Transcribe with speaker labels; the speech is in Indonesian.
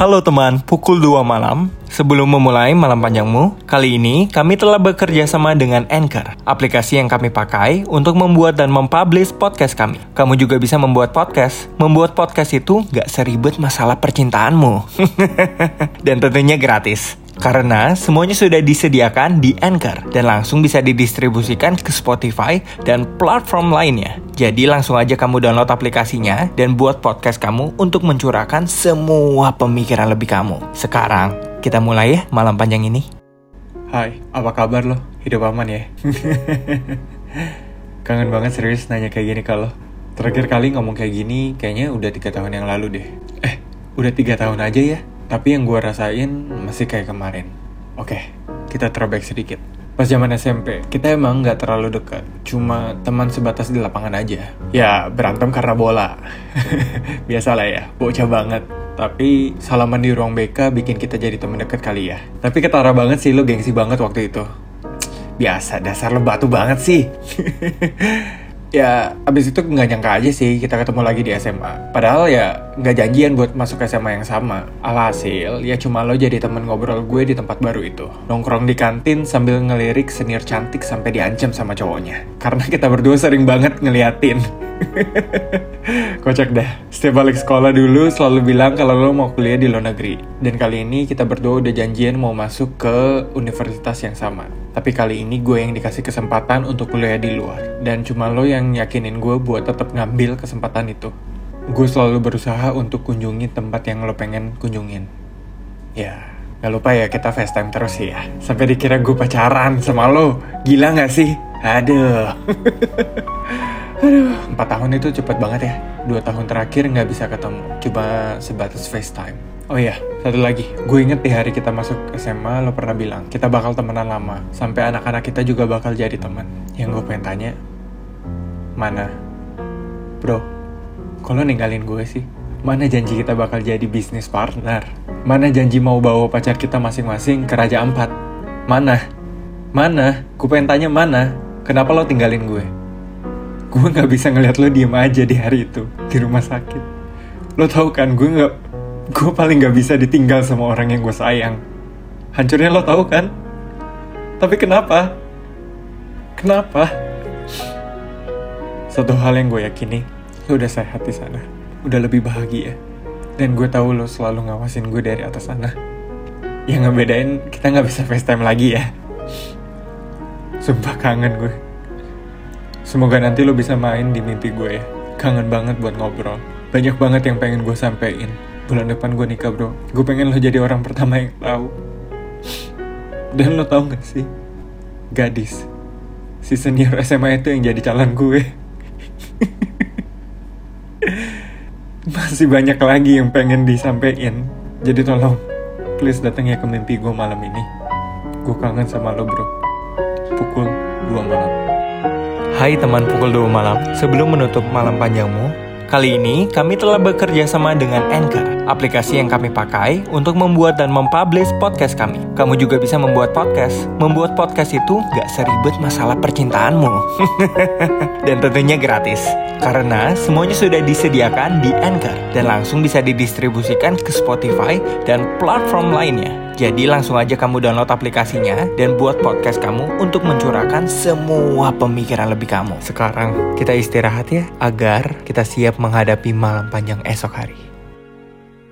Speaker 1: Halo teman, pukul 2 malam. Sebelum memulai malam panjangmu, kali ini kami telah bekerja sama dengan Anchor, aplikasi yang kami pakai untuk membuat dan mempublish podcast kami. Kamu juga bisa membuat podcast. Membuat podcast itu gak seribet masalah percintaanmu. dan tentunya gratis. Karena semuanya sudah disediakan di Anchor dan langsung bisa didistribusikan ke Spotify dan platform lainnya. Jadi langsung aja kamu download aplikasinya dan buat podcast kamu untuk mencurahkan semua pemikiran lebih kamu. Sekarang kita mulai ya malam panjang ini.
Speaker 2: Hai, apa kabar lo? Hidup aman ya? Kangen banget serius nanya kayak gini kalau Terakhir kali ngomong kayak gini kayaknya udah tiga tahun yang lalu deh. Eh, udah tiga tahun aja ya? Tapi yang gue rasain masih kayak kemarin. Oke, kita throwback sedikit. Pas zaman SMP, kita emang nggak terlalu dekat. Cuma teman sebatas di lapangan aja. Ya, berantem karena bola. Biasalah ya, bocah banget. Tapi salaman di ruang BK bikin kita jadi teman dekat kali ya. Tapi ketara banget sih lo gengsi banget waktu itu. Biasa, dasar lo batu banget sih. ya abis itu nggak nyangka aja sih kita ketemu lagi di SMA padahal ya nggak janjian buat masuk SMA yang sama alhasil ya cuma lo jadi temen ngobrol gue di tempat baru itu nongkrong di kantin sambil ngelirik senior cantik sampai diancam sama cowoknya karena kita berdua sering banget ngeliatin Kocak dah. Setiap balik sekolah dulu selalu bilang kalau lo mau kuliah di luar negeri. Dan kali ini kita berdua udah janjian mau masuk ke universitas yang sama. Tapi kali ini gue yang dikasih kesempatan untuk kuliah di luar. Dan cuma lo yang yakinin gue buat tetap ngambil kesempatan itu. Gue selalu berusaha untuk kunjungi tempat yang lo pengen kunjungin. Ya, Gak lupa ya kita FaceTime terus ya. Sampai dikira gue pacaran sama lo. Gila gak sih? Aduh. Aduh, empat tahun itu cepet banget ya. Dua tahun terakhir nggak bisa ketemu, cuma sebatas FaceTime. Oh iya, satu lagi. Gue inget di hari kita masuk SMA, lo pernah bilang, kita bakal temenan lama. Sampai anak-anak kita juga bakal jadi teman. Yang gue pengen tanya, mana? Bro, kalau ninggalin gue sih, mana janji kita bakal jadi bisnis partner? Mana janji mau bawa pacar kita masing-masing ke Raja Ampat? Mana? Mana? Gue pengen tanya mana? Kenapa lo tinggalin gue? gue nggak bisa ngeliat lo diem aja di hari itu di rumah sakit lo tau kan gue nggak gue paling nggak bisa ditinggal sama orang yang gue sayang hancurnya lo tau kan tapi kenapa kenapa satu hal yang gue yakini lo udah sehat di sana udah lebih bahagia dan gue tahu lo selalu ngawasin gue dari atas sana yang ngebedain kita nggak bisa FaceTime lagi ya sumpah kangen gue Semoga nanti lo bisa main di mimpi gue ya. Kangen banget buat ngobrol. Banyak banget yang pengen gue sampein. Bulan depan gue nikah bro. Gue pengen lo jadi orang pertama yang tahu. Dan lo tau gak sih? Gadis. Si senior SMA itu yang jadi calon gue. Masih banyak lagi yang pengen disampaikan. Jadi tolong, please datang ya ke mimpi gue malam ini. Gue kangen sama lo bro. Pukul 2 malam.
Speaker 1: Hai teman pukul 2 malam, sebelum menutup malam panjangmu, kali ini kami telah bekerja sama dengan Anchor, aplikasi yang kami pakai untuk membuat dan mempublish podcast kami. Kamu juga bisa membuat podcast. Membuat podcast itu gak seribet masalah percintaanmu. dan tentunya gratis. Karena semuanya sudah disediakan di Anchor dan langsung bisa didistribusikan ke Spotify dan platform lainnya. Jadi langsung aja kamu download aplikasinya dan buat podcast kamu untuk mencurahkan semua pemikiran lebih kamu. Sekarang kita istirahat ya agar kita siap menghadapi malam panjang esok hari.